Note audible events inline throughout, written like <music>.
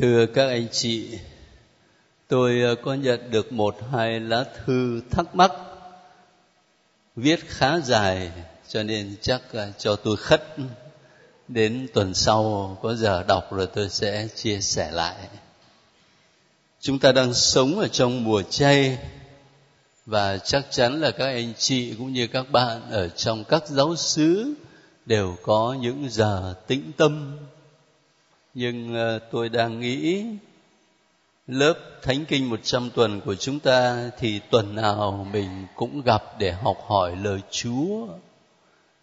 Thưa các anh chị, tôi ờ, có nhận được một hai lá thư thắc mắc viết khá dài cho nên chắc ờ, cho tôi khất. Đến tuần sau có giờ đọc rồi tôi sẽ chia sẻ lại. Chúng ta đang sống ở trong mùa chay và chắc chắn là các anh chị cũng như các bạn ở trong các giáo xứ đều có những giờ tĩnh tâm nhưng ờ, tôi đang nghĩ lớp thánh kinh 100 tuần của chúng ta thì tuần nào mình cũng gặp để học hỏi lời Chúa.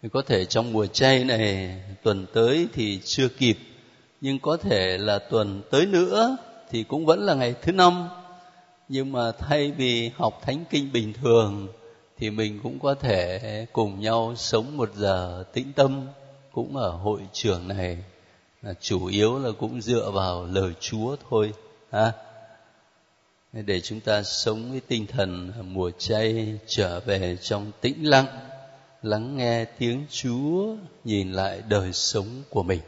Thì có thể trong mùa chay này, tuần tới thì chưa kịp, nhưng có thể là tuần tới nữa thì cũng vẫn là ngày thứ năm nhưng mà thay vì học thánh kinh bình thường thì mình cũng có thể cùng nhau sống một giờ tĩnh tâm cũng ở hội trường này là chủ yếu là cũng dựa vào lời Chúa thôi, ha. Để chúng ta sống với tinh thần mùa chay trở về trong tĩnh lặng, lắng nghe tiếng Chúa, nhìn lại đời sống của mình.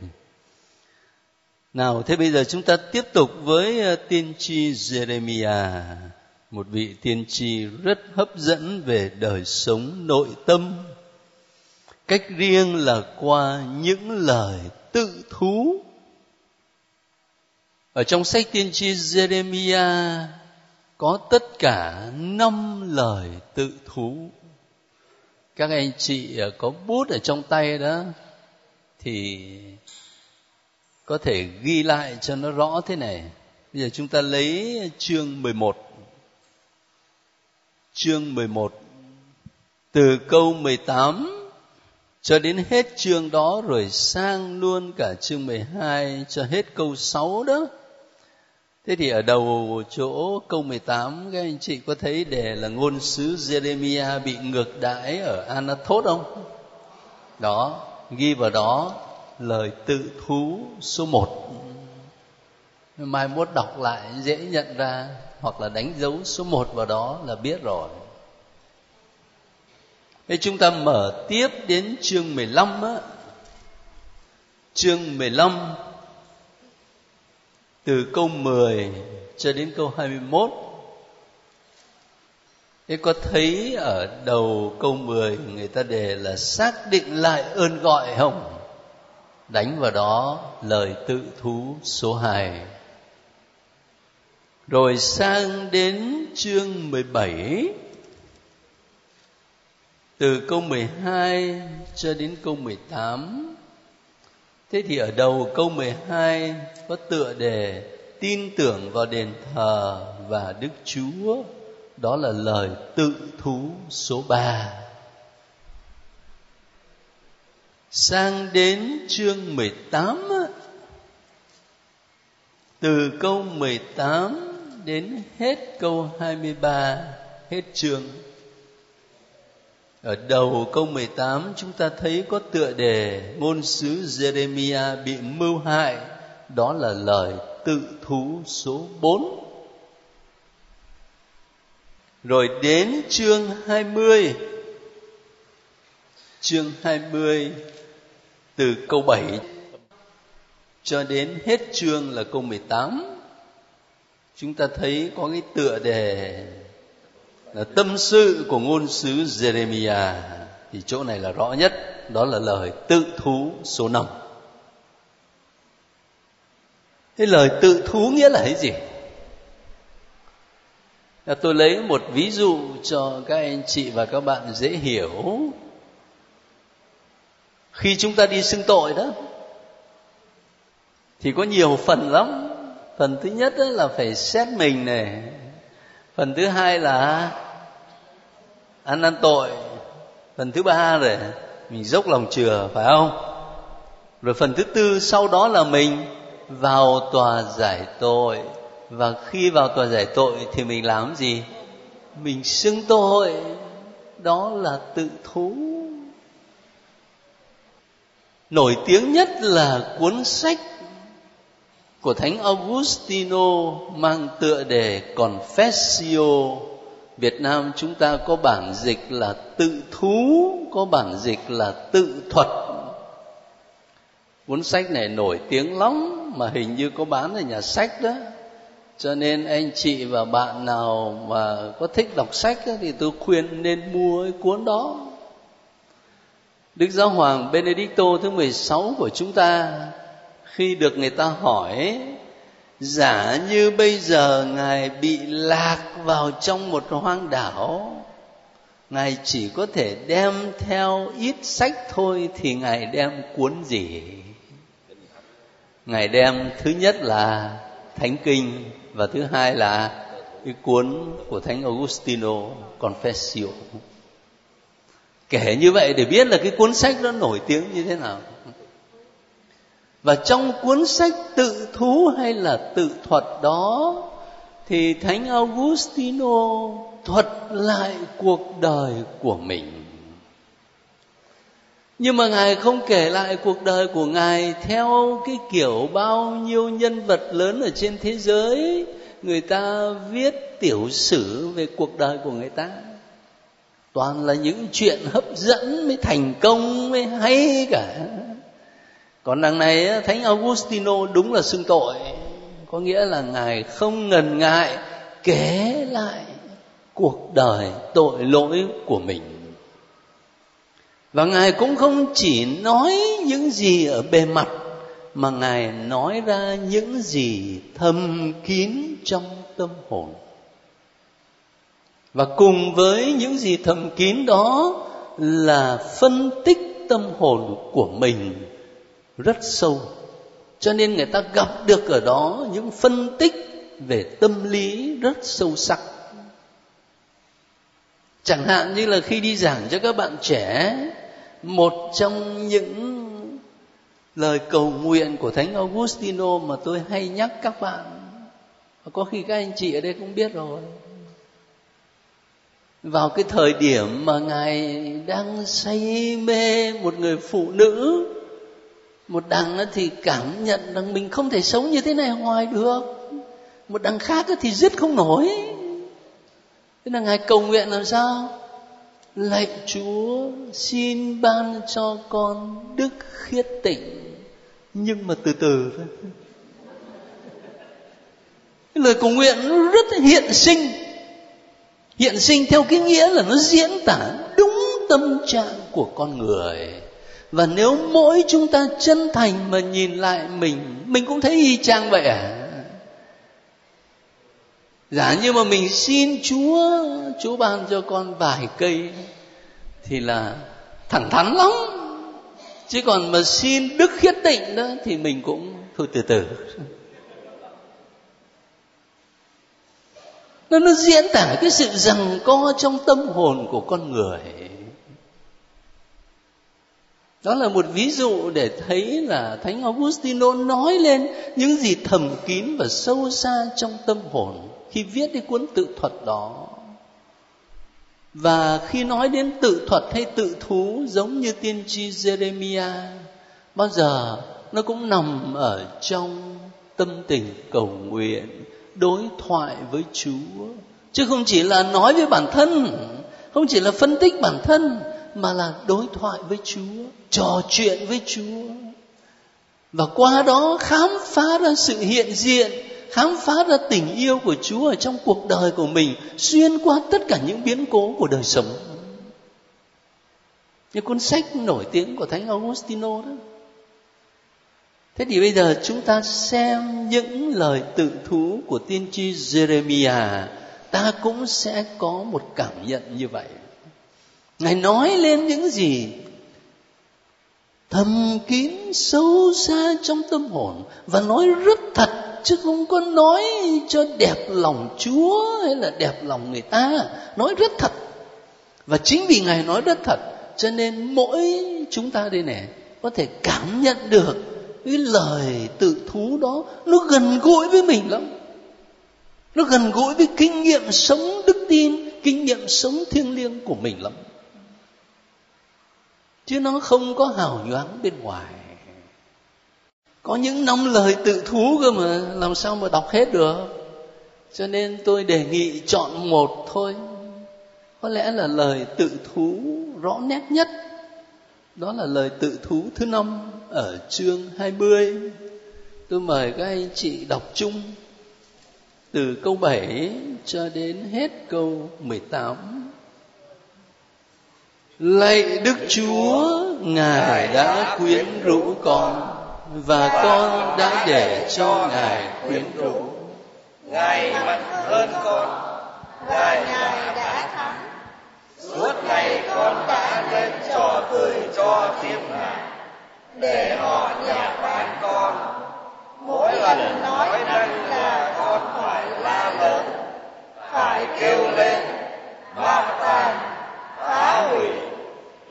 Nào, thế bây giờ chúng ta tiếp tục với ờ, tiên tri Jeremiah một vị tiên tri rất hấp dẫn về đời sống nội tâm. Cách riêng là qua những lời tự thú. Ở trong sách tiên tri Jeremiah có tất cả năm lời tự thú. Các anh chị ờ, có bút ở trong tay đó thì có thể ghi lại cho nó rõ thế này. Bây giờ chúng ta lấy chương 11 chương 11 từ câu 18 cho đến hết chương đó rồi sang luôn cả chương 12 cho hết câu 6 đó. Thế thì ở đầu chỗ câu 18 các anh chị có thấy đề là ngôn sứ Jeremia bị ngược đãi ở Anathot không? Đó, ghi vào đó lời tự thú số 1. Mai mốt đọc lại dễ nhận ra hoặc là đánh dấu số 1 vào đó là biết rồi. Thế chúng ta mở tiếp đến chương 15 á. Chương 15 từ câu 10 cho đến câu 21. Thế có thấy ở đầu câu 10 người ta đề là xác định lại ơn gọi không? Đánh vào đó lời tự thú số 2. Rồi sang đến chương 17 từ câu 12 cho đến câu 18 Thế thì ở đầu câu 12 có tựa đề tin tưởng vào đền thờ và Đức Chúa. Đó là lời tự thú số 3. Sang đến chương 18 từ câu 18 đến hết câu 23 hết chương ở đầu câu 18 chúng ta thấy có tựa đề ngôn sứ Jeremia bị mưu hại. Đó là lời tự thú số 4 rồi đến chương 20 chương 20 từ câu 7 cho đến hết chương là câu 18 chúng ta thấy có cái tựa đề là tâm sự của ngôn sứ Jeremiah. Thì chỗ này là rõ nhất. Đó là lời tự thú số 5 cái lời tự thú nghĩa là cái gì? Tôi lấy một ví dụ cho các anh chị và các bạn dễ hiểu. Khi chúng ta đi xưng tội đó, thì có nhiều phần lắm. Phần thứ nhất là phải xét mình này. Phần thứ hai là ăn ăn tội. Phần thứ ba rồi, mình dốc lòng chừa, phải không? Rồi phần thứ tư, sau đó là mình vào tòa giải tội. Và khi vào tòa giải tội thì mình làm gì? Mình xưng tội. Đó là tự thú. Nổi tiếng nhất là cuốn sách của thánh Augustino mang tựa đề Confessio. Việt Nam chúng ta có bản dịch là tự thú có bản dịch là tự thuật. Cuốn sách này nổi tiếng lắm mà hình như có bán ở nhà sách đó. Cho nên anh chị và bạn nào mà có thích đọc sách đó, thì tôi khuyên nên mua cái cuốn đó. Đức Giáo Hoàng Benedicto thứ 16 của chúng ta khi được người ta hỏi giả như bây giờ ngài bị lạc vào trong một hoang đảo, ngài chỉ có thể đem theo ít sách thôi thì ngài đem cuốn gì? Ngài đem thứ nhất là thánh kinh và thứ hai là cái cuốn của thánh Augustino, Confessio. Kể như vậy để biết là cái cuốn sách nó nổi tiếng như thế nào và trong cuốn sách tự thú hay là tự thuật đó, thì thánh augustino thuật lại cuộc đời của mình. Nhưng mà ngài không kể lại cuộc đời của ngài theo cái kiểu bao nhiêu nhân vật lớn ở trên thế giới, người ta viết tiểu sử về cuộc đời của người ta. Toàn là những chuyện hấp dẫn mới thành công mới hay cả còn đằng này thánh augustino đúng là xưng tội. Có nghĩa là ngài không ngần ngại kể lại cuộc đời tội lỗi của mình. Và ngài cũng không chỉ nói những gì ở bề mặt, mà ngài nói ra những gì thầm kín trong tâm hồn. Và cùng với những gì thầm kín đó là phân tích tâm hồn của mình rất sâu. Cho nên người ta gặp được ở đó những phân tích về tâm lý rất sâu sắc. Chẳng hạn như là khi đi giảng cho các bạn trẻ, một trong những lời cầu nguyện của thánh augustino mà tôi hay nhắc các bạn có khi các anh chị ở đây cũng biết rồi. Vào cái thời điểm mà ngài đang say mê một người phụ nữ một đằng thì cảm nhận rằng mình không thể sống như thế này hoài được. Một đằng khác thì giết không nổi. Thế là ngài cầu nguyện làm sao? Lạy chúa, xin ban cho con đức khiết tịnh. Nhưng mà từ từ thôi. Lời cầu nguyện nó rất hiện sinh. Hiện sinh theo cái nghĩa là nó diễn tả đúng tâm trạng của con người và nếu mỗi chúng ta chân thành mà nhìn lại mình mình cũng thấy y chang vậy à? Giả như mà mình xin chúa chúa ban cho con vài cây thì là thẳng thắn lắm. Chứ còn mà xin đức khiết tịnh đó thì mình cũng thôi từ từ. Nó nó diễn tả cái sự rằng co trong tâm hồn của con người đó là một ví dụ để thấy là thánh augustino nói lên những gì thầm kín và sâu xa trong tâm hồn khi viết cái cuốn tự thuật đó. Và khi nói đến tự thuật hay tự thú giống như tiên tri Jeremiah bao giờ nó cũng nằm ở trong tâm tình cầu nguyện, đối thoại với Chúa. Chứ không chỉ là nói với bản thân, không chỉ là phân tích bản thân mà là đối thoại với Chúa, trò chuyện với Chúa. Và qua đó khám phá ra sự hiện diện, khám phá ra tình yêu của Chúa ở trong cuộc đời của mình, xuyên qua tất cả những biến cố của đời sống. Như cuốn sách nổi tiếng của Thánh Augustino đó. Thế thì bây giờ chúng ta xem những lời tự thú của tiên tri Jeremiah. Ta cũng sẽ có một cảm nhận như vậy. Ngài nói lên những gì? Thầm kín sâu xa trong tâm hồn và nói rất thật chứ không có nói cho đẹp lòng Chúa hay là đẹp lòng người ta, nói rất thật. Và chính vì Ngài nói rất thật cho nên mỗi chúng ta đây này có thể cảm nhận được cái lời tự thú đó nó gần gũi với mình lắm. Nó gần gũi với kinh nghiệm sống đức tin kinh nghiệm sống thiêng liêng của mình lắm chứ nó không có hào nhoáng bên ngoài. Có những năm lời tự thú cơ mà, làm sao mà đọc hết được? Cho nên tôi đề nghị chọn một thôi. Có lẽ là lời tự thú rõ nét nhất. Đó là lời tự thú thứ năm ở chương 20 tôi mời các anh chị đọc chung. Từ câu 7 cho đến hết câu 18 Lạy Đức Chúa, Ngài đã quyến rũ con và con đã để cho Ngài quyến rũ. Ngài mạnh hơn con, Ngài Ngài đã thắng. Suốt ngày con đã lên trò cười cho thiên hạ, để họ nhà bán con. Mỗi lần nói năng là con phải la lớn, phải kêu lên, bạo tàn, phá hủy.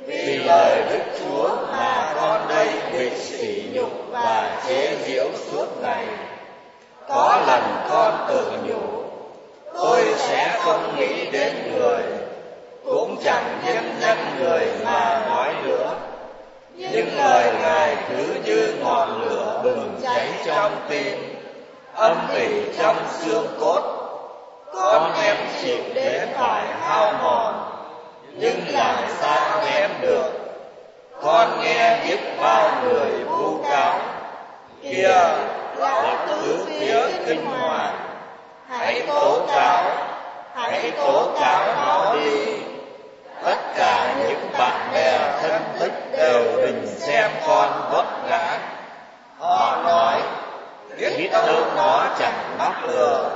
Vì lời Đức Chúa mà con đây bị sỉ nhục và chế giễu suốt ngày. Có lần con tự nhủ, tôi sẽ không nghĩ đến người, cũng chẳng nhân nhắc người mà nói nữa. Nhưng lời Ngài cứ như ngọn lửa bừng cháy trong tim, âm ỉ trong xương cốt. Con em chịu đến phải hao mòn, nhưng làm sao ném được? Con nghe biết bao người vu cáo, kia là tứ phía kinh hoàng, hãy tố cáo, hãy tố cáo nó đi. Tất cả những bạn bè thân thích đều bình xem con vấp ngã. Họ nói, biết đâu nó chẳng mắc lừa,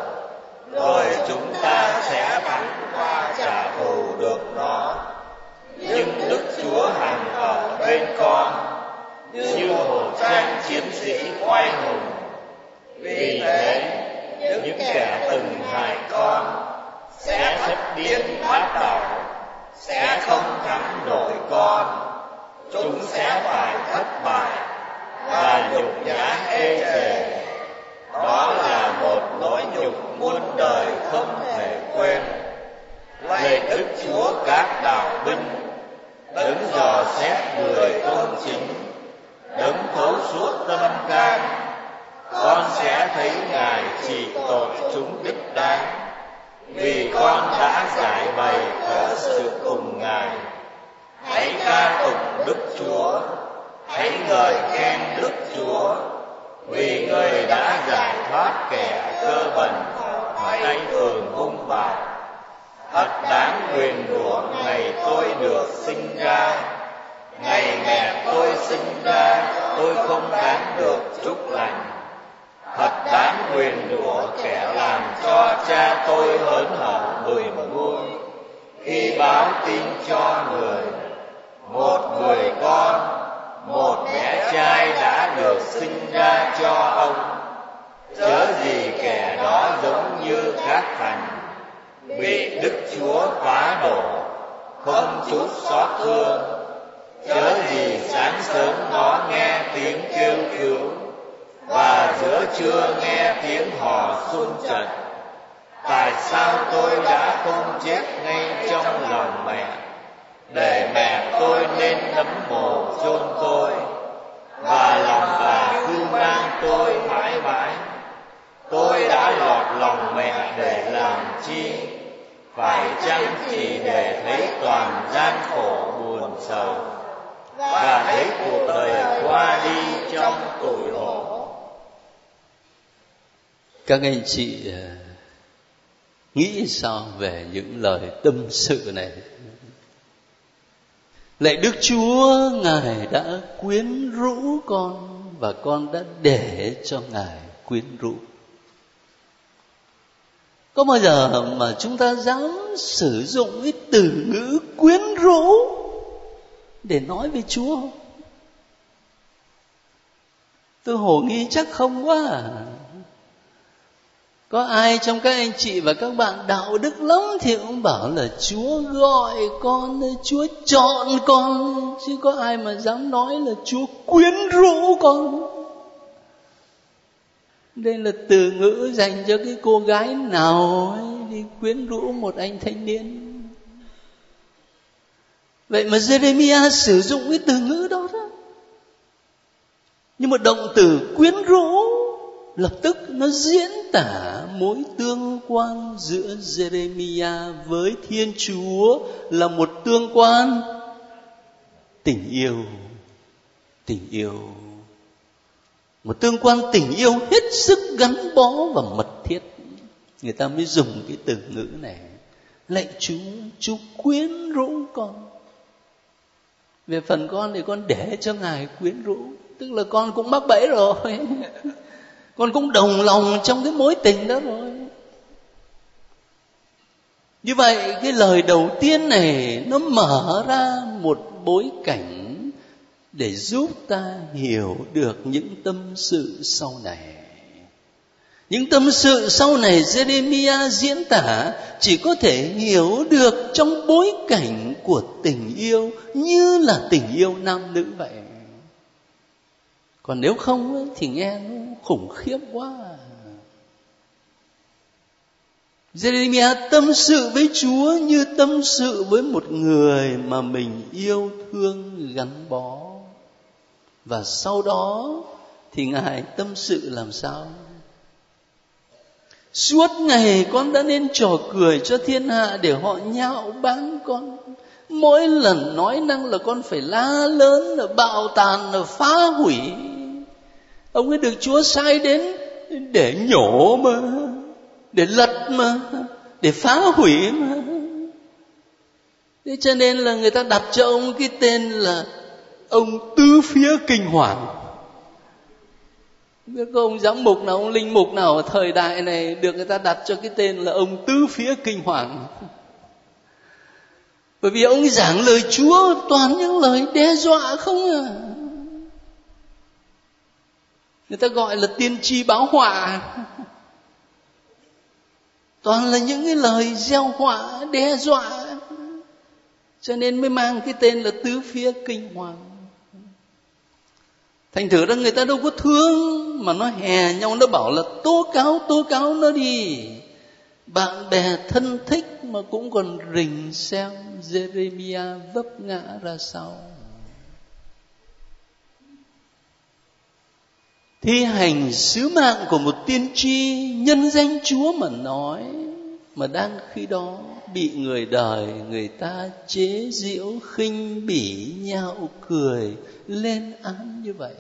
rồi chúng ta sẽ thắng qua trả thù được nó. Nhưng Đức Chúa hằng ở bên con, như hồ trang chiến sĩ oai hùng. Vì thế, những kẻ từng hại con sẽ thất điên bắt đầu sẽ không thắng nổi con. Chúng sẽ phải thất bại và nhục nhã ê chề. Đó là một nỗi nhục muôn đời không thể quên. Lạy Đức Chúa các đạo binh, đứng dò xét người tôn chính, đứng thấu suốt tâm can, con sẽ thấy Ngài chỉ tội chúng đích đáng. Vì con đã giải bày cả sự cùng Ngài. Hãy ca tụng Đức Chúa, hãy ngợi khen Đức Chúa, vì người đã giải thoát kẻ cơ bẩn khỏi tay thường hung bạo. Thật đáng nguyền rủa ngày tôi được sinh ra, ngày mẹ tôi sinh ra tôi không đáng được chúc lành. Thật đáng nguyền rủa kẻ làm cho cha tôi hớn hở mừng vui khi báo tin cho người một người con một bé trai được sinh ra cho ông. Chớ gì kẻ đó giống như các thành, bị đức chúa phá đổ, không chút xót thương. Chớ gì sáng sớm nó nghe tiếng kêu cứu, và giữa trưa nghe tiếng hò xung trận. Tại sao tôi đã không chết ngay trong lòng mẹ, để mẹ tôi nên nấm mồ chôn tôi? Và lòng bà cứ mang tôi mãi mãi. Tôi đã lọt lòng mẹ để làm chi? Phải chăng chỉ để thấy toàn gian khổ buồn sầu? Và thấy cuộc đời qua đi trong tuổi hổ các anh chị ờ, nghĩ sao về những lời tâm sự này? Lạy đức chúa, ngài đã quyến rũ con và con đã để cho ngài quyến rũ. Có bao giờ mà chúng ta dám sử dụng cái từ ngữ quyến rũ để nói với chúa không? Tôi hồ nghi chắc không quá à có ai trong các anh chị và các bạn đạo đức lắm thì cũng bảo là chúa gọi con, chúa chọn con. Chứ có ai mà dám nói là chúa quyến rũ con. Đây là từ ngữ dành cho cái cô gái nào ấy đi quyến rũ một anh thanh niên. Vậy mà Jeremiah sử dụng cái từ ngữ đó đó. Nhưng mà động từ quyến rũ lập tức nó diễn tả mối tương quan giữa Jeremiah với Thiên Chúa là một tương quan. Tình yêu tình yêu. Một tương quan tình yêu hết sức gắn bó và mật thiết. Người ta mới dùng cái từ ngữ này. Lạy chú chú quyến rũ con. Về phần con thì con để cho ngài quyến rũ. Tức là con cũng mắc bẫy rồi. <laughs> con cũng đồng lòng trong cái mối tình đó rồi như vậy, cái lời đầu tiên này, nó mở ra một bối cảnh để giúp ta hiểu được những tâm sự sau này những tâm sự sau này Jeremiah diễn tả chỉ có thể hiểu được trong bối cảnh của tình yêu như là tình yêu nam nữ vậy. Còn nếu không thì nghe nó khủng khiếp quá. Jeremiah tâm sự với Chúa như tâm sự với một người mà mình yêu thương gắn bó. Và sau đó thì Ngài tâm sự làm sao? Suốt ngày con đã nên trò cười cho thiên hạ để họ nhạo báng con. Mỗi lần nói năng là con phải la lớn, là bạo tàn, là phá hủy. Ông ấy được Chúa sai đến để nhổ mà, để lật mà, để phá hủy mà. Thế cho nên là người ta đặt cho ông cái tên là ông tứ phía kinh hoàng. Biết có ông giám mục nào ông linh mục nào ở thời đại này được người ta đặt cho cái tên là ông tứ phía kinh hoàng. Bởi vì ông giảng lời chúa toàn những lời đe dọa không à người ta gọi là tiên tri báo họa toàn là những cái lời gieo họa, đe dọa. Cho nên mới mang cái tên là tứ phía kinh hoàng. Thành thử ra người ta đâu có thương, mà nó hè nhau, nó bảo là tố cáo tố cáo nó đi. Bạn bè thân thích mà cũng còn rình xem Jeremiah vấp ngã ra sao. Thi hành sứ mạng của một tiên tri nhân danh Chúa mà nói, mà đang khi đó bị người đời, người ta chế giễu, khinh bỉ, nhạo cười, lên án như vậy.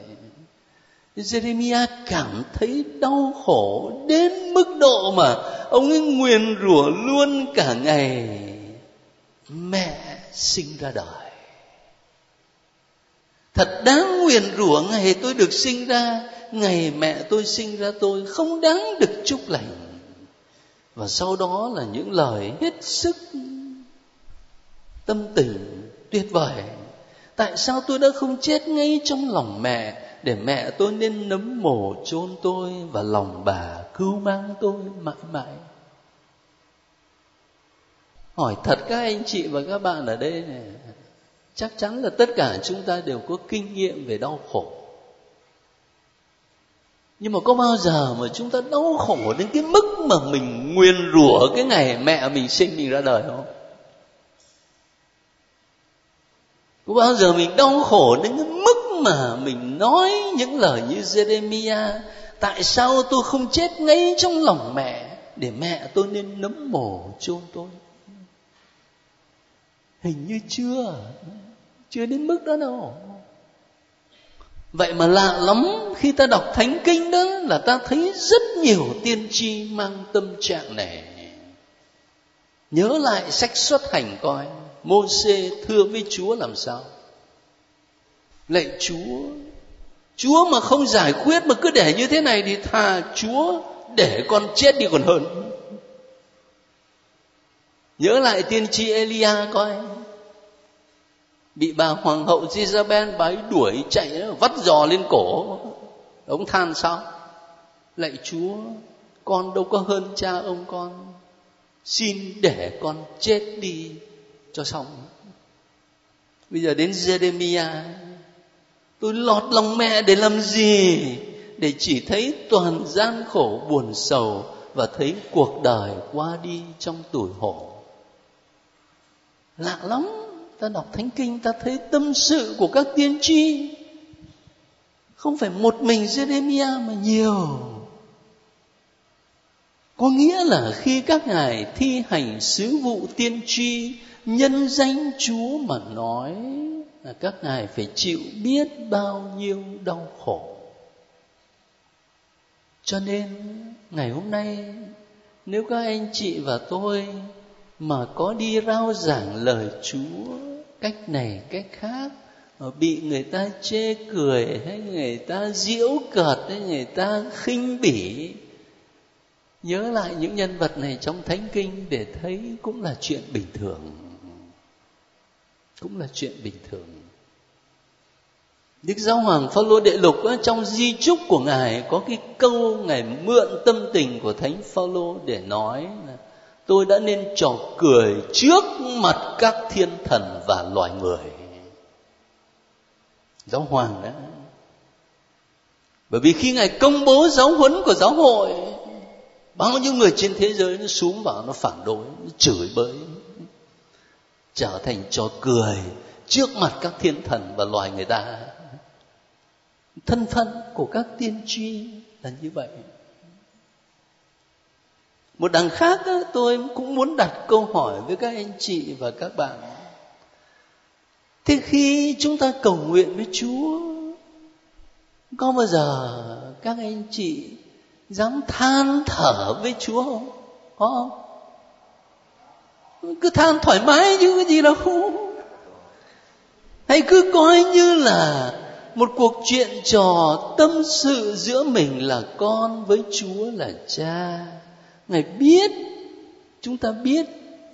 Jeremiah cảm thấy đau khổ đến mức độ mà ông ấy nguyền rủa luôn cả ngày, mẹ sinh ra đời. Thật đáng nguyền rủa ngày tôi được sinh ra ngày mẹ tôi sinh ra tôi không đáng được chúc lành. Và sau đó là những lời hết sức tâm tình tuyệt vời. Tại sao tôi đã không chết ngay trong lòng mẹ, để mẹ tôi nên nấm mồ chôn tôi và lòng bà cứu mang tôi mãi mãi? Hỏi thật các anh chị và các bạn ở đây này, chắc chắn là tất cả chúng ta đều có kinh nghiệm về đau khổ nhưng mà có bao giờ mà chúng ta đau khổ đến cái mức mà mình nguyên rủa cái ngày mẹ mình sinh mình ra đời không? Có bao giờ mình đau khổ đến cái mức mà mình nói những lời như Jeremiah tại sao tôi không chết ngay trong lòng mẹ để mẹ tôi nên nấm mồ chôn tôi? Hình như chưa. Chưa đến mức đó đâu vậy mà lạ lắm, khi ta đọc thánh kinh đó là ta thấy rất nhiều tiên tri mang tâm trạng này nhớ lại sách xuất hành coi mô xê thưa với chúa làm sao? Lạy chúa chúa mà không giải quyết mà cứ để như thế này thì thà chúa để con chết đi còn hơn. Nhớ lại tiên tri elia coi bị bà hoàng hậu Jezabel bà ấy đuổi chạy vắt giò lên cổ. Ông than sao? Lạy chúa, con đâu có hơn cha ông con. Xin để con chết đi cho xong. Bây giờ đến Jeremiah tôi lọt lòng mẹ để làm gì? Để chỉ thấy toàn gian khổ buồn sầu và thấy cuộc đời qua đi trong tuổi hổ. Lạ lắm ta đọc thánh kinh, ta thấy tâm sự của các tiên tri. Không phải một mình Jeremia mà nhiều. Có nghĩa là khi các ngài thi hành sứ vụ tiên tri, nhân danh Chúa mà nói là các ngài phải chịu biết bao nhiêu đau khổ. Cho nên, ngày hôm nay, nếu các anh chị và tôi mà có đi rao giảng lời chúa cách này, cách khác ờ, bị người ta chê cười hay người ta giễu cợt hay người ta khinh bỉ. Nhớ lại những nhân vật này trong thánh kinh để thấy cũng là chuyện bình thường. Cũng là chuyện bình thường. Đức Giáo Hoàng Phaolô Đệ Lục trong di trúc của ngài có cái câu ngài mượn tâm tình của Thánh Phaolô để nói là tôi đã nên trò cười trước mặt các thiên thần và loài người. Giáo Hoàng đó. Bởi vì khi ngài công bố giáo huấn của giáo hội, bao nhiêu người trên thế giới nó xuống vào nó phản đối, nó chửi bới, trở thành trò cười trước mặt các thiên thần và loài người ta thân phận của các tiên tri là như vậy một đằng khác tôi cũng muốn đặt câu hỏi với các anh chị và các bạn. Thế khi chúng ta cầu nguyện với chúa, có bao giờ các anh chị dám than thở với chúa không? Có không? Cứ than thoải mái chứ cái gì đâu. Hay cứ coi như là một cuộc chuyện trò tâm sự giữa mình là con với chúa là cha ngài biết, chúng ta biết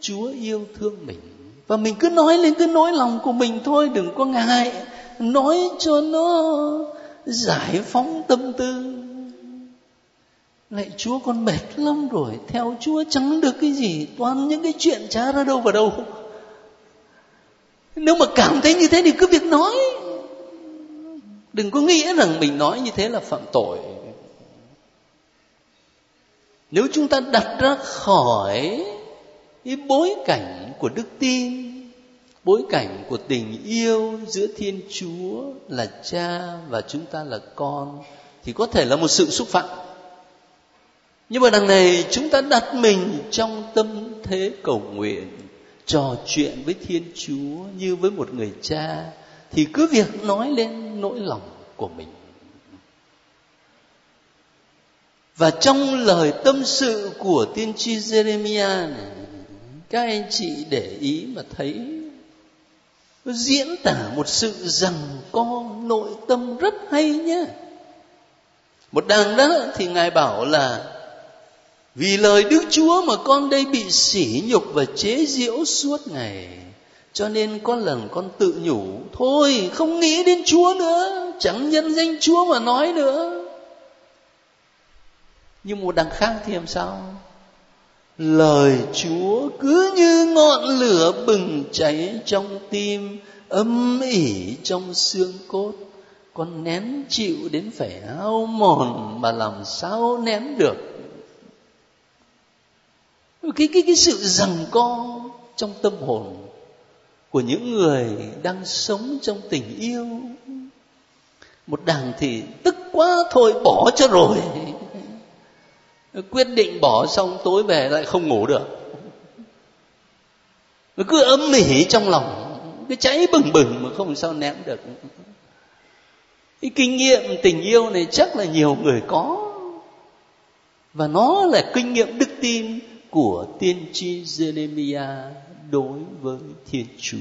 chúa yêu thương mình. Và mình cứ nói lên cái nỗi lòng của mình thôi, đừng có ngại nói cho nó giải phóng tâm tư. Lại chúa, con mệt lắm rồi. Theo chúa chẳng được cái gì, toàn những cái chuyện chả ra đâu vào đâu. Nếu mà cảm thấy như thế thì cứ việc nói. Đừng có nghĩ rằng mình nói như thế là phạm tội nếu chúng ta đặt ra khỏi cái bối cảnh của đức tin, bối cảnh của tình yêu giữa thiên chúa là cha và chúng ta là con, thì có thể là một sự xúc phạm. Nhưng mà đằng này chúng ta đặt mình trong tâm thế cầu nguyện, trò chuyện với thiên chúa như với một người cha, thì cứ việc nói lên nỗi lòng của mình. Và trong lời tâm sự của tiên tri Jeremiah này, các anh chị để ý mà thấy, nó diễn tả một sự rằng co, nội tâm rất hay nhé một đằng đó thì ngài bảo là, vì lời đức chúa mà con đây bị sỉ nhục và chế giễu suốt ngày, cho nên có lần con tự nhủ, thôi, không nghĩ đến chúa nữa, chẳng nhân danh chúa mà nói nữa nhưng một đằng khác thì làm sao? Lời chúa cứ như ngọn lửa bừng cháy trong tim, âm ỉ trong xương cốt. Con nén chịu đến phải hao mòn mà làm sao nén được? Cái cái cái sự rằng co trong tâm hồn của những người đang sống trong tình yêu. Một đằng thì tức quá thôi, bỏ cho rồi quyết định bỏ xong tối về lại không ngủ được. Nó cứ ấm mỉ trong lòng cái cháy bừng bừng mà không sao ném được. Cái kinh nghiệm tình yêu này chắc là nhiều người có. Và nó là kinh nghiệm đức tin của tiên tri Jeremiah đối với Thiên Chúa.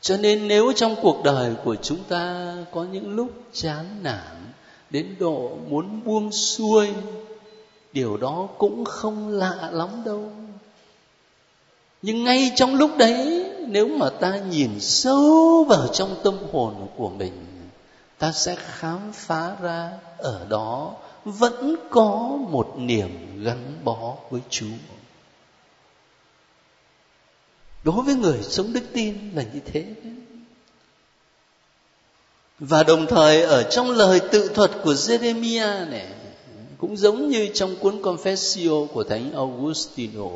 Cho nên nếu trong cuộc đời của chúng ta có những lúc chán nản đến độ muốn buông xuôi, điều đó cũng không lạ lắm đâu. Nhưng ngay trong lúc đấy, nếu mà ta nhìn sâu vào trong tâm hồn của mình, ta sẽ khám phá ra ở đó vẫn có một niềm gắn bó với Chúa đối với người sống đức tin là như thế và đồng thời ở trong lời tự thuật của Jeremiah này cũng giống như trong cuốn Confessio của Thánh Augustino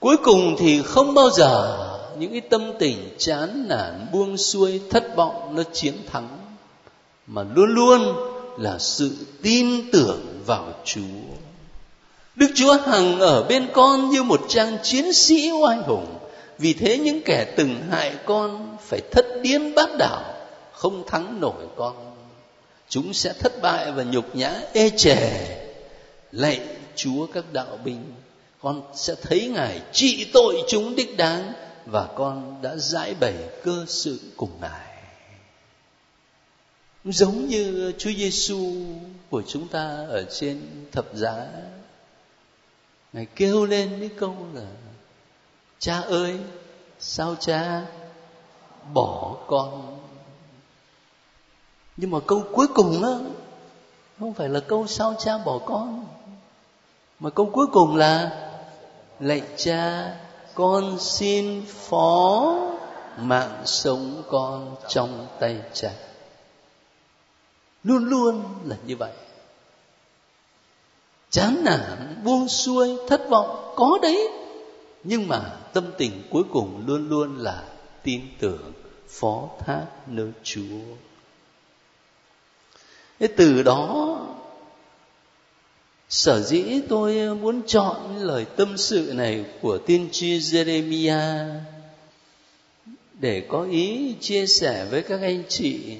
cuối cùng thì không bao giờ những cái tâm tình chán nản, buông xuôi, thất vọng nó chiến thắng, mà luôn luôn là sự tin tưởng vào Chúa Đức Chúa hằng ở bên con như một trang chiến sĩ oai hùng. Vì thế những kẻ từng hại con phải thất điên bát đảo, không thắng nổi con. chúng sẽ thất bại và nhục nhã ê chề lạy chúa các đạo binh con sẽ thấy ngài trị tội chúng đích đáng và con đã giải bày cơ sự cùng ngài giống như Chúa Giêsu của chúng ta ở trên thập giá ngài kêu lên cái câu là cha ơi, sao cha bỏ con? Nhưng mà câu cuối cùng á, không phải là câu sao cha bỏ con, mà câu cuối cùng là lạy cha, con xin phó mạng sống con trong tay cha. Luôn luôn là như vậy. Chán nản, buông xuôi, thất vọng, có đấy, nhưng mà tâm tình cuối cùng luôn luôn là tin tưởng phó thác nơi chúa. Thế từ đó, sở dĩ tôi muốn chọn lời tâm sự này của tiên tri Jeremiah để có ý chia sẻ với các anh chị,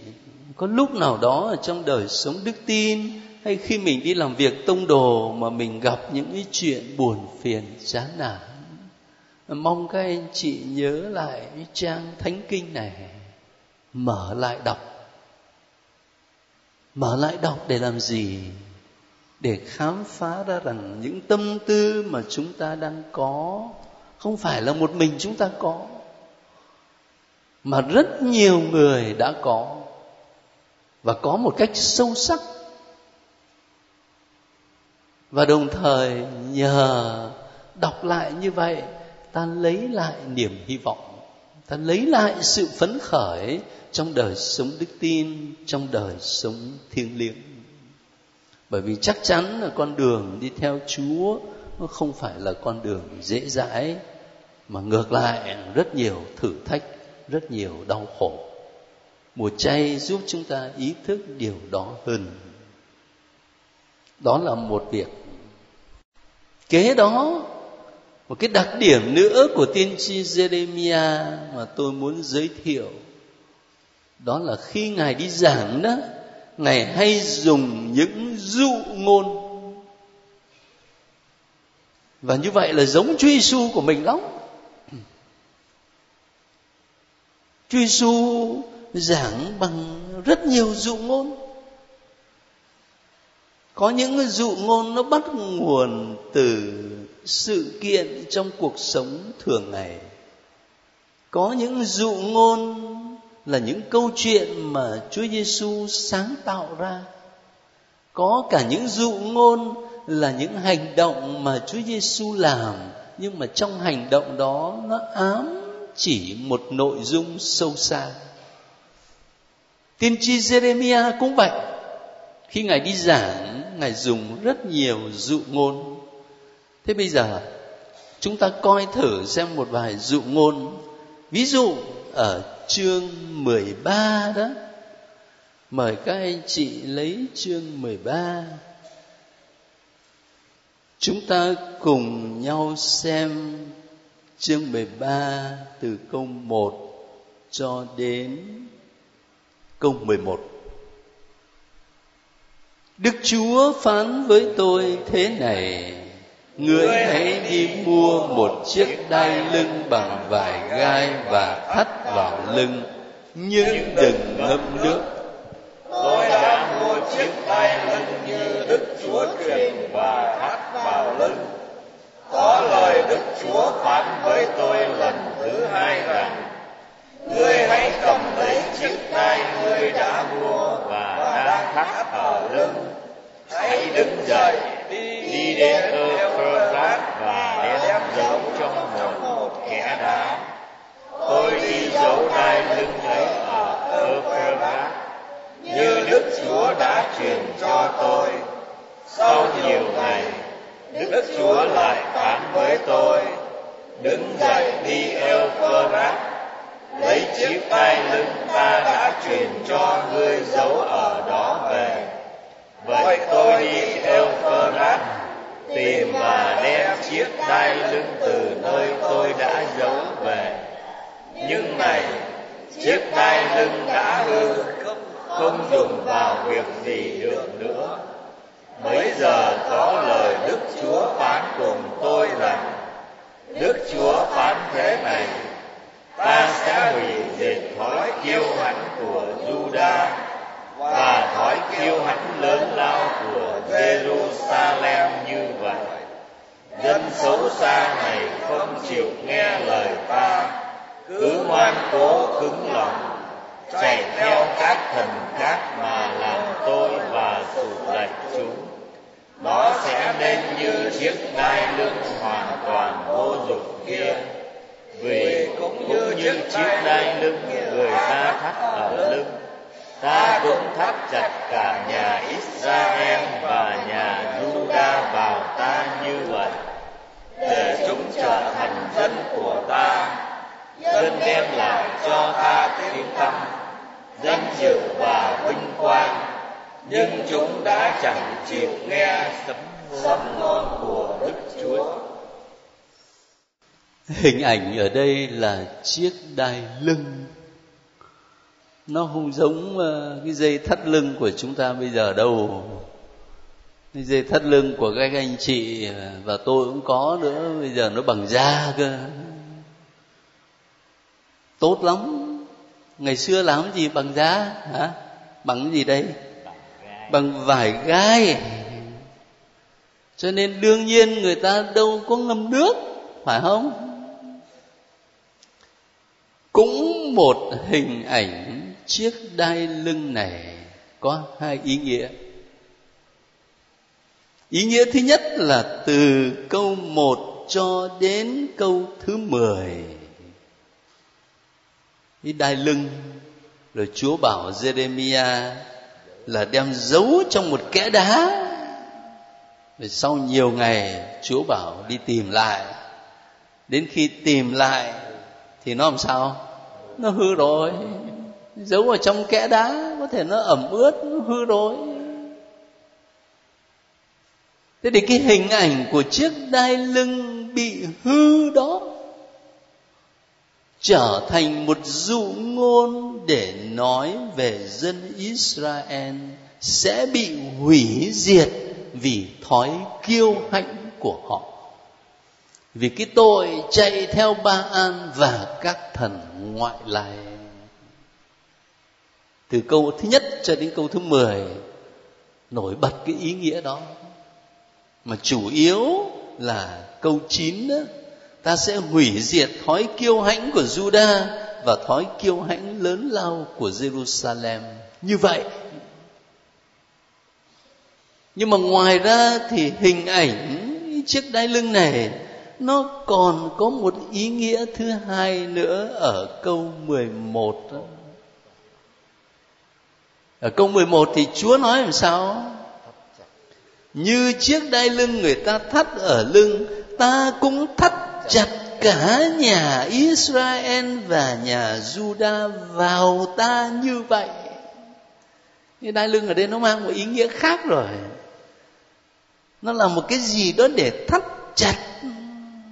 có lúc nào đó ở trong đời sống đức tin hay khi mình đi làm việc tông đồ mà mình gặp những cái chuyện buồn phiền, chán nản mong các anh chị nhớ lại trang thánh kinh này. Mở lại đọc. Mở lại đọc để làm gì? Để khám phá ra rằng những tâm tư mà chúng ta đang có không phải là một mình chúng ta có, mà rất nhiều người đã có và có một cách sâu sắc. Và đồng thời nhờ đọc lại như vậy ta lấy lại niềm hy vọng, ta lấy lại sự phấn khởi trong đời sống đức tin, trong đời sống thiêng liêng. Bởi vì chắc chắn là con đường đi theo chúa nó không phải là con đường dễ dãi, mà ngược lại rất nhiều thử thách, rất nhiều đau khổ. Mùa chay giúp chúng ta ý thức điều đó hơn. Đó là một việc. Kế đó một cái đặc điểm nữa của tiên tri Jeremiah mà tôi muốn giới thiệu, đó là khi ngài đi giảng đó, ngài hay dùng những dụ ngôn. Và như vậy là giống Chúa Giêsu của mình lắm. Chúa Giêsu giảng bằng rất nhiều dụ ngôn. Có những dụ ngôn nó bắt nguồn từ sự kiện trong cuộc sống thường ngày. Có những dụ ngôn là những câu chuyện mà Chúa Giêsu sáng tạo ra. Có cả những dụ ngôn là những hành động mà Chúa Giêsu làm, nhưng mà trong hành động đó nó ám chỉ một nội dung sâu xa. Tiên tri Jeremiah cũng vậy. Khi ngài đi giảng, ngài dùng rất nhiều dụ ngôn thế bây giờ, chúng ta coi thử xem một vài dụ ngôn. Ví dụ, ở chương 13 đó, mời các anh chị lấy chương 13 chúng ta cùng nhau xem chương 13 từ câu 1 cho đến câu 11 Đức Chúa phán với tôi thế này Ngươi hãy đi mua một chiếc đai lưng bằng vải gai và thắt vào lưng, Nhưng đừng ngâm nước. Tôi đã mua chiếc đai lưng như Đức Chúa truyền và thắt vào lưng. Có lời Đức Chúa phán với tôi lần thứ hai rằng, Ngươi hãy cầm lấy chiếc đai ngươi đã mua và đang thắt ở lưng. Hãy đứng dậy đi đến Euphrates và đem giấu trong một kẻ đá. Tôi đi giấu đai lưng ấy ở Euphrates như Đức Chúa đã truyền cho tôi, sau nhiều ngày, Đức Chúa lại phán với tôi, đứng dậy đi Euphrates lấy chiếc tay lưng ta đã truyền cho ngươi giấu ở đó về vậy tôi đi Euphrates tìm và đem chiếc đai lưng từ nơi tôi đã giấu về. Nhưng này, chiếc đai lưng đã hư, không dùng vào việc gì được nữa. Bấy giờ có lời Đức Chúa phán cùng tôi rằng, Đức Chúa phán thế này, Ta sẽ hủy diệt thói kiêu hãnh của Juda và thói kiêu hãnh lớn lao của Jerusalem như vậy. Dân xấu xa này không chịu nghe lời ta. Cứ ngoan cố cứng lòng, chạy theo các thần khác mà làm tôi và sụ lệch chúng. Nó sẽ nên như chiếc đai lưng hoàn toàn vô dụng kia. Vì cũng như chiếc đai lưng người ta thắt ở lưng ta cũng thắt chặt cả nhà Israel và nhà Juda vào ta như vậy, để chúng trở thành dân của ta dân đem lại cho ta tiếng tâm danh dự và vinh quang nhưng chúng đã chẳng chịu nghe sấm sấm ngôn của Đức Chúa. Hình ảnh ở đây là chiếc đai lưng. Nó không giống ờ, cái dây thắt lưng của chúng ta bây giờ đâu. Cái dây thắt lưng của các anh chị ờ, và tôi cũng có nữa, bây giờ nó bằng da cơ. Tốt lắm. Ngày xưa làm gì bằng da hả? Bằng cái gì đây? bằng vải gai cho nên đương nhiên người ta đâu có ngâm nước phải không cũng một hình ảnh chiếc đai lưng này có hai ý nghĩa. Ý nghĩa thứ nhất là từ câu một cho đến câu thứ mười. Cái đai lưng, rồi chúa bảo jeremia là đem giấu trong một kẽ đá. Rồi sau nhiều ngày, chúa bảo đi tìm lại. Đến khi tìm lại thì nó làm sao? Nó hư rồi giấu ở trong kẽ đá, có thể nó ẩm ướt, nó hư đối thế thì cái hình ảnh của chiếc đai lưng bị hư đó trở thành một dụ ngôn để nói về dân Israel sẽ bị hủy diệt vì thói kiêu hãnh của họ. Vì cái tội chạy theo ba an và các thần ngoại lai từ câu thứ nhất cho đến câu thứ mười nổi bật cái ý nghĩa đó mà chủ yếu là câu chín đó ta sẽ hủy diệt thói kiêu hãnh của Juda và thói kiêu hãnh lớn lao của Jerusalem. Như vậy, nhưng mà ngoài ra thì hình ảnh chiếc đai lưng này nó còn có một ý nghĩa thứ hai nữa ở câu 11 đó. Ở câu 11 thì Chúa nói làm sao? Như chiếc đai lưng người ta thắt ở lưng, ta cũng thắt chặt cả nhà Israel và nhà Juda vào ta như vậy. Như đai lưng ở đây nó mang một ý nghĩa khác rồi. Nó là một cái gì đó để thắt chặt.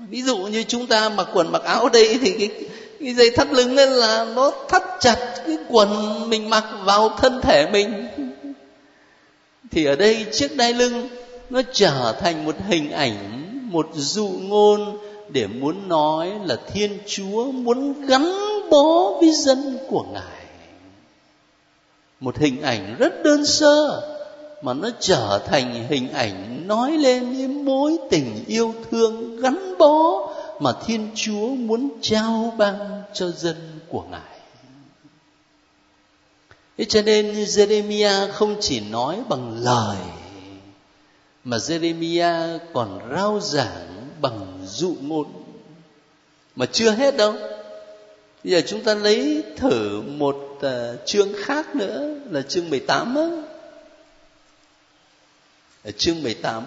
Ví dụ như chúng ta mặc quần mặc áo đây thì cái, cái dây thắt lưng nên là nó thắt chặt cái quần mình mặc vào thân thể mình. Thì ở đây chiếc đai lưng nó trở thành một hình ảnh, một dụ ngôn để muốn nói là thiên chúa muốn gắn bó với dân của ngài một hình ảnh rất đơn sơ mà nó trở thành hình ảnh nói lên những mối tình yêu thương gắn bó mà thiên chúa muốn trao ban cho dân của ngài. Thế cho nên Jeremia không chỉ nói bằng lời mà Jeremia còn rao giảng bằng dụ ngôn. Mà chưa hết đâu. Bây giờ chúng ta lấy thử một uh, chương khác nữa là chương 18 á. Ở chương 18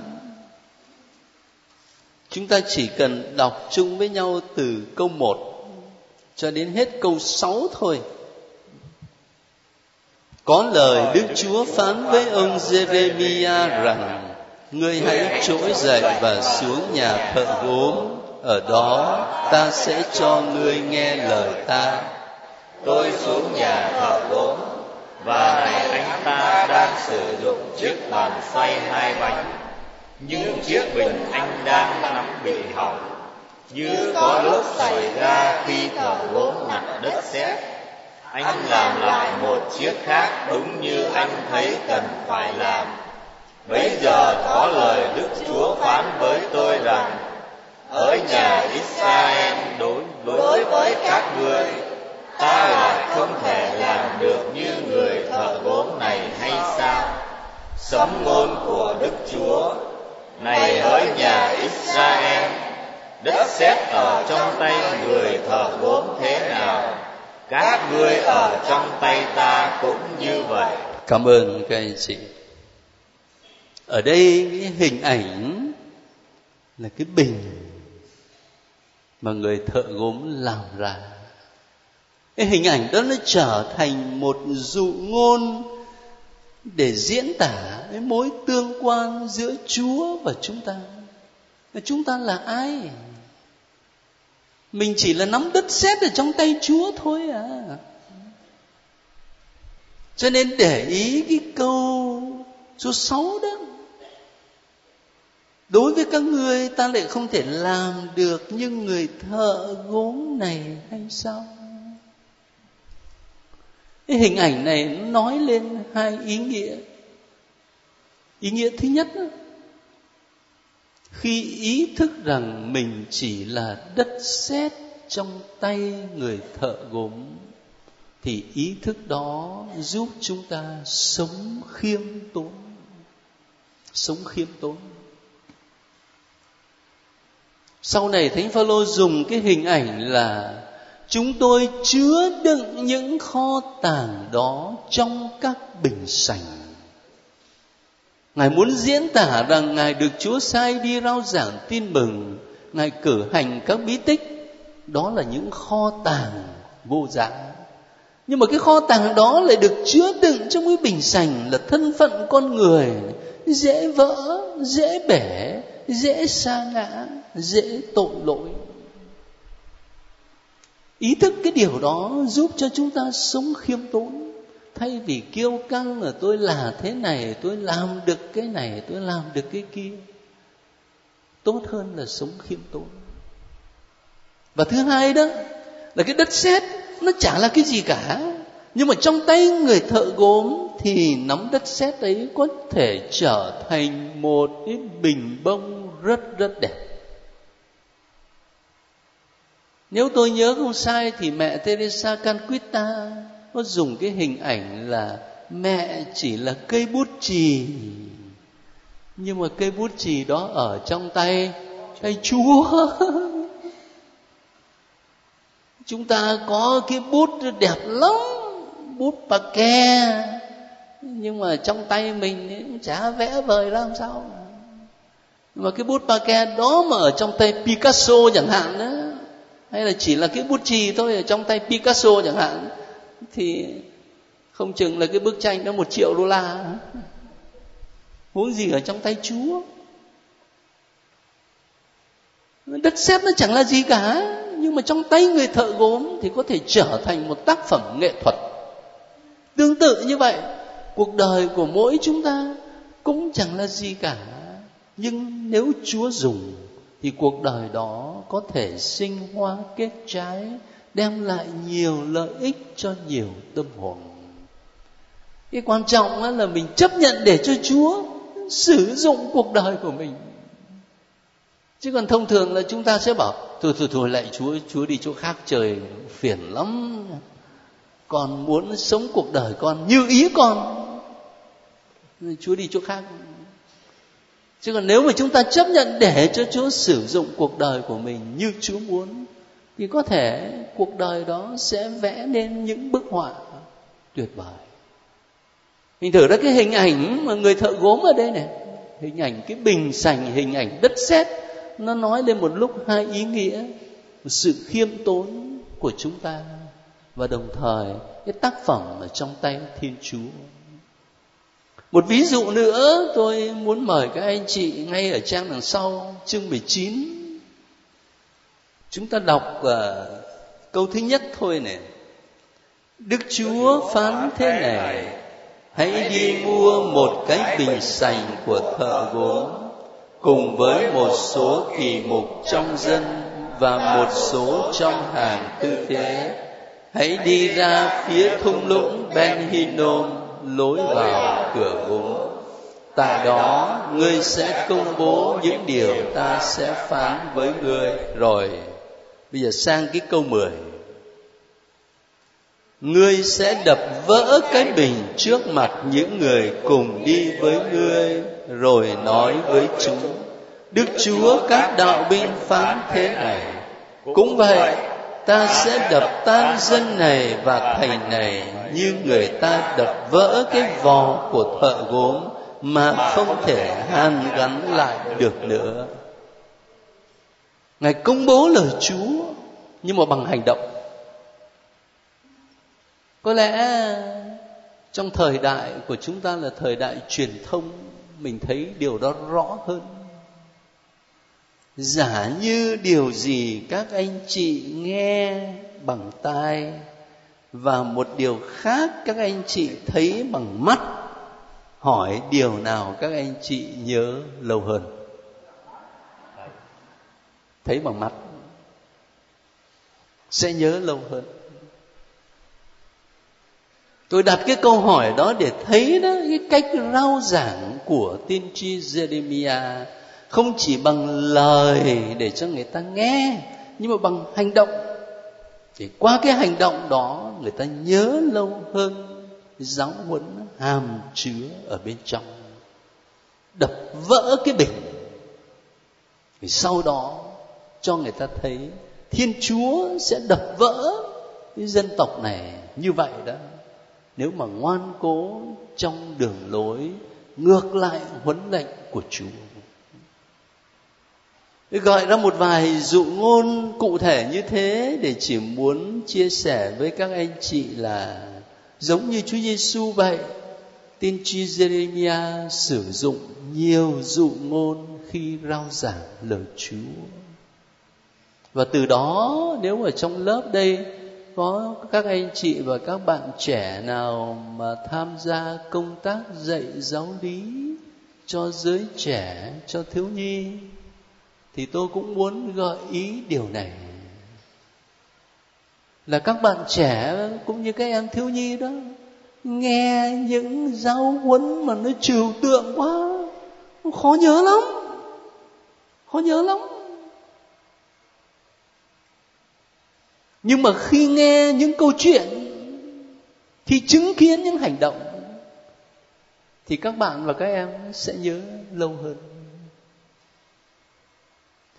chúng ta chỉ cần đọc chung với nhau từ câu 1 cho đến hết câu 6 thôi. Có lời Đức Chúa phán với ông Jeremiah rằng ngươi hãy trỗi dậy và xuống nhà thợ gốm. Ở đó ta sẽ cho ngươi nghe lời ta. Tôi xuống nhà thợ gốm và này anh ta đang sử dụng chiếc bàn xoay hai bánh những chiếc bình anh đang nắm bị hỏng như có lúc xảy ra khi thợ gốm mặt đất sét. Anh làm lại một chiếc khác đúng như anh thấy cần phải làm. Bấy giờ có lời đức chúa phán với tôi rằng, ở nhà israel đối đối với các ngươi, ta lại không thể làm được như người thợ gốm này hay sao? Sấm ngôn của đức chúa này hỡi nhà israel, đất sét ở trong tay người thợ gốm thế nào? Các ngươi ở trong tay ta cũng như vậy. Cảm ơn các anh chị. Ở đây cái hình ảnh là cái bình mà người thợ gốm làm ra. Cái hình ảnh đó nó trở thành một dụ ngôn để diễn tả cái mối tương quan giữa Chúa và chúng ta. Chúng ta là ai? Mình chỉ là nắm đất sét ở trong tay Chúa thôi à. Cho nên để ý cái câu số 6 đó. Đối với các ngươi ta lại không thể làm được như người thợ gốm này hay sao? Cái hình ảnh này nói lên hai ý nghĩa. Ý nghĩa thứ nhất khi ý thức rằng mình chỉ là đất sét trong tay người thợ gốm, thì ý thức đó giúp chúng ta sống khiêm tốn. Sống khiêm tốn. Sau này thánh phaolô dùng cái hình ảnh là chúng tôi chứa đựng những kho tàng đó trong các bình sành. Ngài muốn diễn tả rằng ngài được chúa sai đi rao giảng tin mừng, ngài cử hành các bí tích. Đó là những kho tàng vô giá. Nhưng mà cái kho tàng đó lại được chứa đựng trong cái bình sành là thân phận con người. Dễ vỡ, dễ bể, dễ sa ngã, dễ tội lỗi ý thức cái điều đó giúp cho chúng ta sống khiêm tốn. Thay vì kiêu căng là tôi là thế này, tôi làm được cái này, tôi làm được cái kia. Tốt hơn là sống khiêm tốn. Và thứ hai đó là cái đất sét, nó chả là cái gì cả. Nhưng mà trong tay người thợ gốm thì nắm đất sét ấy có thể trở thành một cái bình bông rất rất đẹp nếu tôi nhớ không sai thì mẹ Teresa canquita có dùng cái hình ảnh là mẹ chỉ là cây bút chì. Nhưng mà cây bút chì đó ở trong tay tay Chúa. <laughs> Chúng ta có cái bút đẹp lắm, bút bà ke nhưng mà trong tay mình cũng chả vẽ vời làm sao. Nhưng mà cái bút bà ke đó mà ở trong tay Picasso chẳng hạn đó hay là chỉ là cái bút chì thôi, ở trong tay Picasso chẳng hạn, thì không chừng là cái bức tranh đó một triệu đô la. Huống gì ở trong tay Chúa. Đất sét nó chẳng là gì cả, nhưng mà trong tay người thợ gốm thì có thể trở thành một tác phẩm nghệ thuật. Tương tự như vậy, cuộc đời của mỗi chúng ta cũng chẳng là gì cả. Nhưng nếu chúa dùng thì cuộc đời đó có thể sinh hoa kết trái, đem lại nhiều lợi ích cho nhiều tâm hồn. Cái quan trọng là mình chấp nhận để cho chúa sử dụng cuộc đời của mình. Chứ còn thông thường là chúng ta sẽ bảo, thôi thôi thôi lại chúa chúa đi chỗ khác, trời phiền lắm. Con muốn sống cuộc đời con như ý con. Chúa đi chỗ khác chứ còn nếu mà chúng ta chấp nhận để cho chúa sử dụng cuộc đời của mình như chúa muốn, thì có thể cuộc đời đó sẽ vẽ nên những bức họa tuyệt vời. Mình thử ra cái hình ảnh mà người thợ gốm ở đây này. Hình ảnh cái bình sành, hình ảnh đất sét, nó nói lên một lúc hai ý nghĩa, một sự khiêm tốn của chúng ta và đồng thời cái tác phẩm ở trong tay thiên chúa một ví dụ nữa tôi muốn mời các anh chị ngay ở trang đằng sau chương 19 chúng ta đọc uh, câu thứ nhất thôi này đức chúa phán thế này hãy đi mua một cái bình sành của thợ gốm cùng với một số kỳ mục trong dân và một số trong hàng tư thế. Hãy đi ra phía thung lũng ben hinnom lối vào cửa gốm tại đó ngươi sẽ công bố những điều ta sẽ phán với ngươi. Rồi bây giờ sang cái câu 10 ngươi sẽ đập vỡ cái bình trước mặt những người cùng đi với ngươi rồi nói với chúng đức chúa các đạo binh phán thế này. Cũng vậy ta sẽ đập tan dân này và thành này, như người ta đập vỡ cái vò của thợ gốm mà không thể hàn gắn lại được nữa. Ngài công bố lời chúa nhưng mà bằng hành động. Có lẽ trong thời đại của chúng ta là thời đại truyền thông, mình thấy điều đó rõ hơn giả như điều gì các anh chị nghe bằng tai, và một điều khác các anh chị thấy bằng mắt, hỏi điều nào các anh chị nhớ lâu hơn? Thấy bằng mắt. Sẽ nhớ lâu hơn. Tôi đặt cái câu hỏi đó để thấy đó, cái cách rao giảng của tiên tri Jeremiah không chỉ bằng lời để cho người ta nghe, nhưng mà bằng hành động. Thì qua cái hành động đó, người ta nhớ lâu hơn giáo huấn hàm chứa ở bên trong. Đập vỡ cái bình. Thì sau đó, cho người ta thấy thiên chúa sẽ đập vỡ cái dân tộc này như vậy đó. Nếu mà ngoan cố trong đường lối, ngược lại huấn lệnh của chúa gọi ra một vài dụ ngôn cụ thể như thế để chỉ muốn chia sẻ với các anh chị là giống như Chúa Giêsu vậy. Tiên tri Jeremia sử dụng nhiều dụ ngôn khi rao giảng lời Chúa. Và từ đó, nếu ở trong lớp đây có các anh chị và các bạn trẻ nào mà tham gia công tác dạy giáo lý cho giới trẻ, cho thiếu nhi thì tôi cũng muốn gợi ý điều này. Là các bạn trẻ cũng như các em thiếu nhi đó, nghe những giáo huấn mà nó trừu tượng quá, khó nhớ lắm. Khó nhớ lắm. Nhưng mà khi nghe những câu chuyện khi chứng kiến những hành động, thì các bạn và các em sẽ nhớ lâu hơn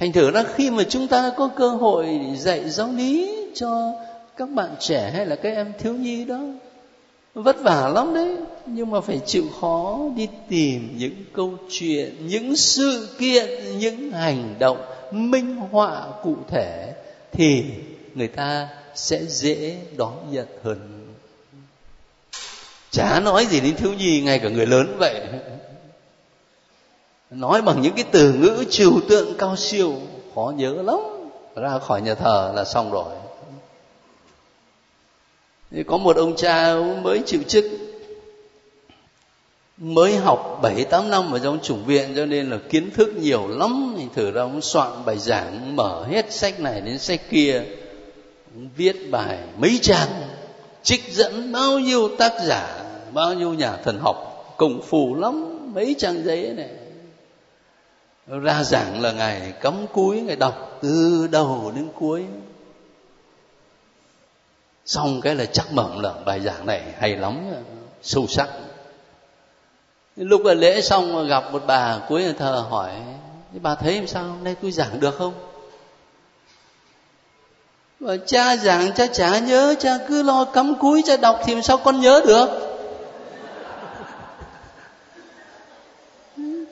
thành thử ra khi mà chúng ta có cơ hội dạy giáo lý cho các bạn trẻ hay là các em thiếu nhi đó, vất vả lắm đấy. Nhưng mà phải chịu khó đi tìm những câu chuyện, những sự kiện, những hành động minh họa cụ thể thì người ta sẽ dễ đón nhận hơn. Chả nói gì đến thiếu nhi, ngay cả người lớn vậy nói bằng những cái từ ngữ trừu tượng cao siêu, khó nhớ lắm. Ra khỏi nhà thờ là xong rồi. Thì có một ông cha mới chịu chức, mới học bảy, tám năm ở trong chủng viện, cho nên là kiến thức nhiều lắm. Thì thử ra ông soạn bài giảng mở hết sách này đến sách kia, ông viết bài mấy trang, trích dẫn bao nhiêu tác giả, bao nhiêu nhà thần học, công phu lắm. Mấy trang giấy này ra giảng là ngày cắm cúi ngày đọc từ đầu đến cuối. Xong cái là chắc mẩm là bài giảng này hay lắm, sâu sắc. Lúc là lễ xong gặp một bà cuối nhà thờ hỏi bà thấy làm sao? Hôm nay tôi giảng được không? Và cha giảng, cha chả nhớ, cha cứ lo cắm cúi cha đọc thì làm sao con nhớ được?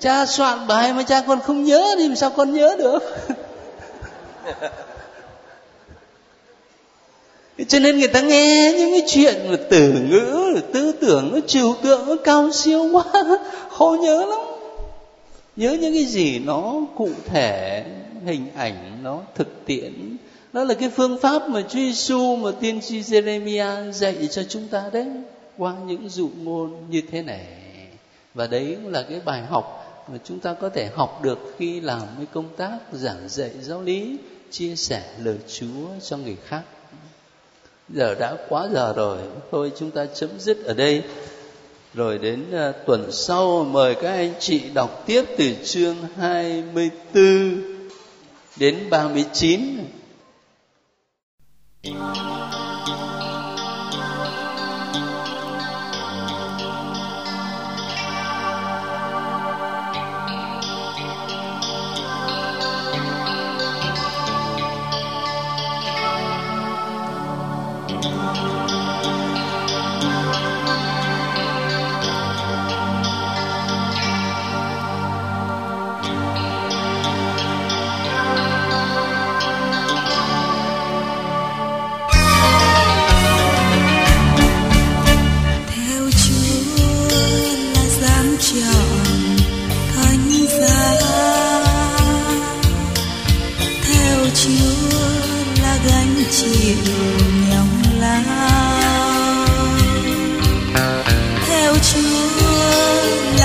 Cha soạn bài mà cha con không nhớ thì làm sao con nhớ được? <laughs> Cho nên người ta nghe những cái chuyện mà từ ngữ, tư tưởng nó trừu tượng, nó cao siêu quá, <laughs> khó nhớ lắm. Nhớ những cái gì nó cụ thể, hình ảnh nó thực tiễn. Đó là cái phương pháp mà Chúa Giêsu mà tiên tri Jeremiah dạy cho chúng ta đấy, qua những dụ ngôn như thế này. Và đấy cũng là cái bài học mà chúng ta có thể học được khi làm cái công tác giảng dạy giáo lý chia sẻ lời Chúa cho người khác. Giờ đã quá giờ rồi thôi chúng ta chấm dứt ở đây. Rồi đến uh, tuần sau mời các anh chị đọc tiếp từ chương 24 đến 39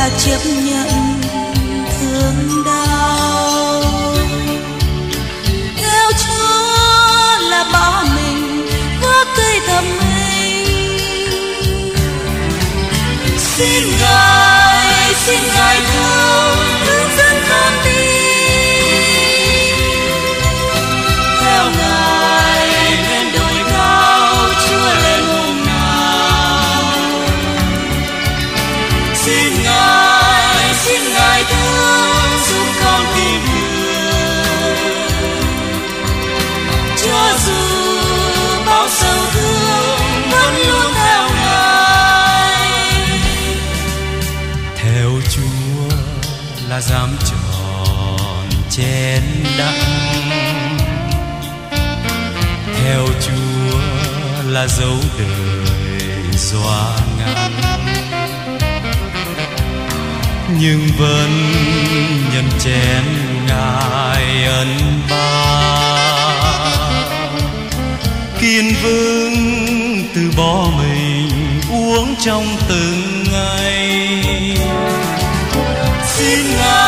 chấp nhận thương đau. Theo chúa là bao mình gốc cây thầm mình. Xin ngài xin ngài là dám tròn chén đắng theo chúa là dấu đời doa ngắn. nhưng vẫn nhân chén ngài ân ba. Kiên vương từ bỏ mình uống trong từng ngày. Maria.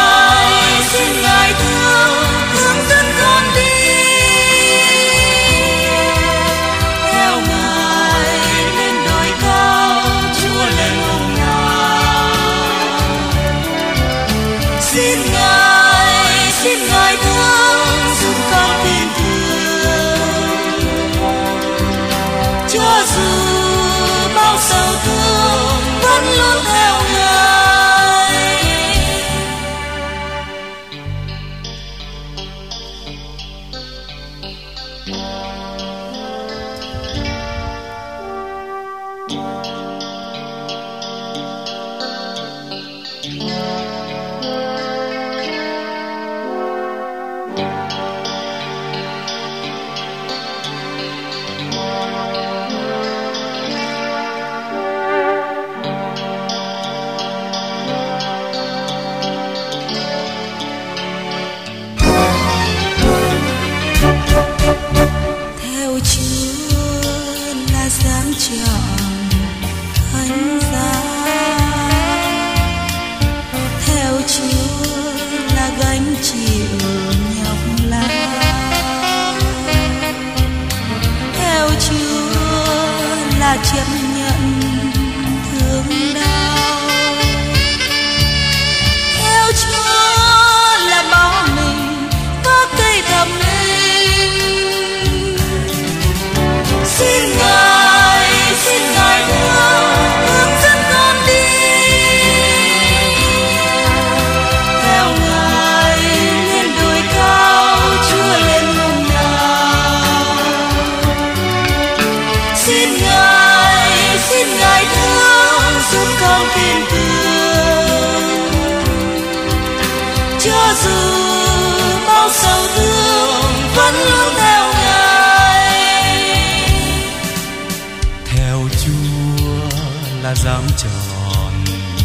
Dám tròn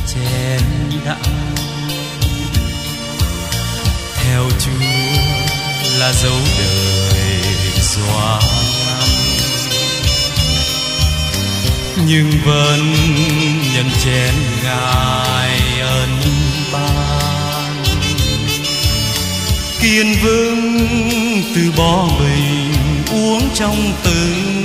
chén đã theo Chúa là dấu đời xóa nhưng vẫn nhận chén ngài ân ban. Kiên vững từ bỏ mình uống trong từng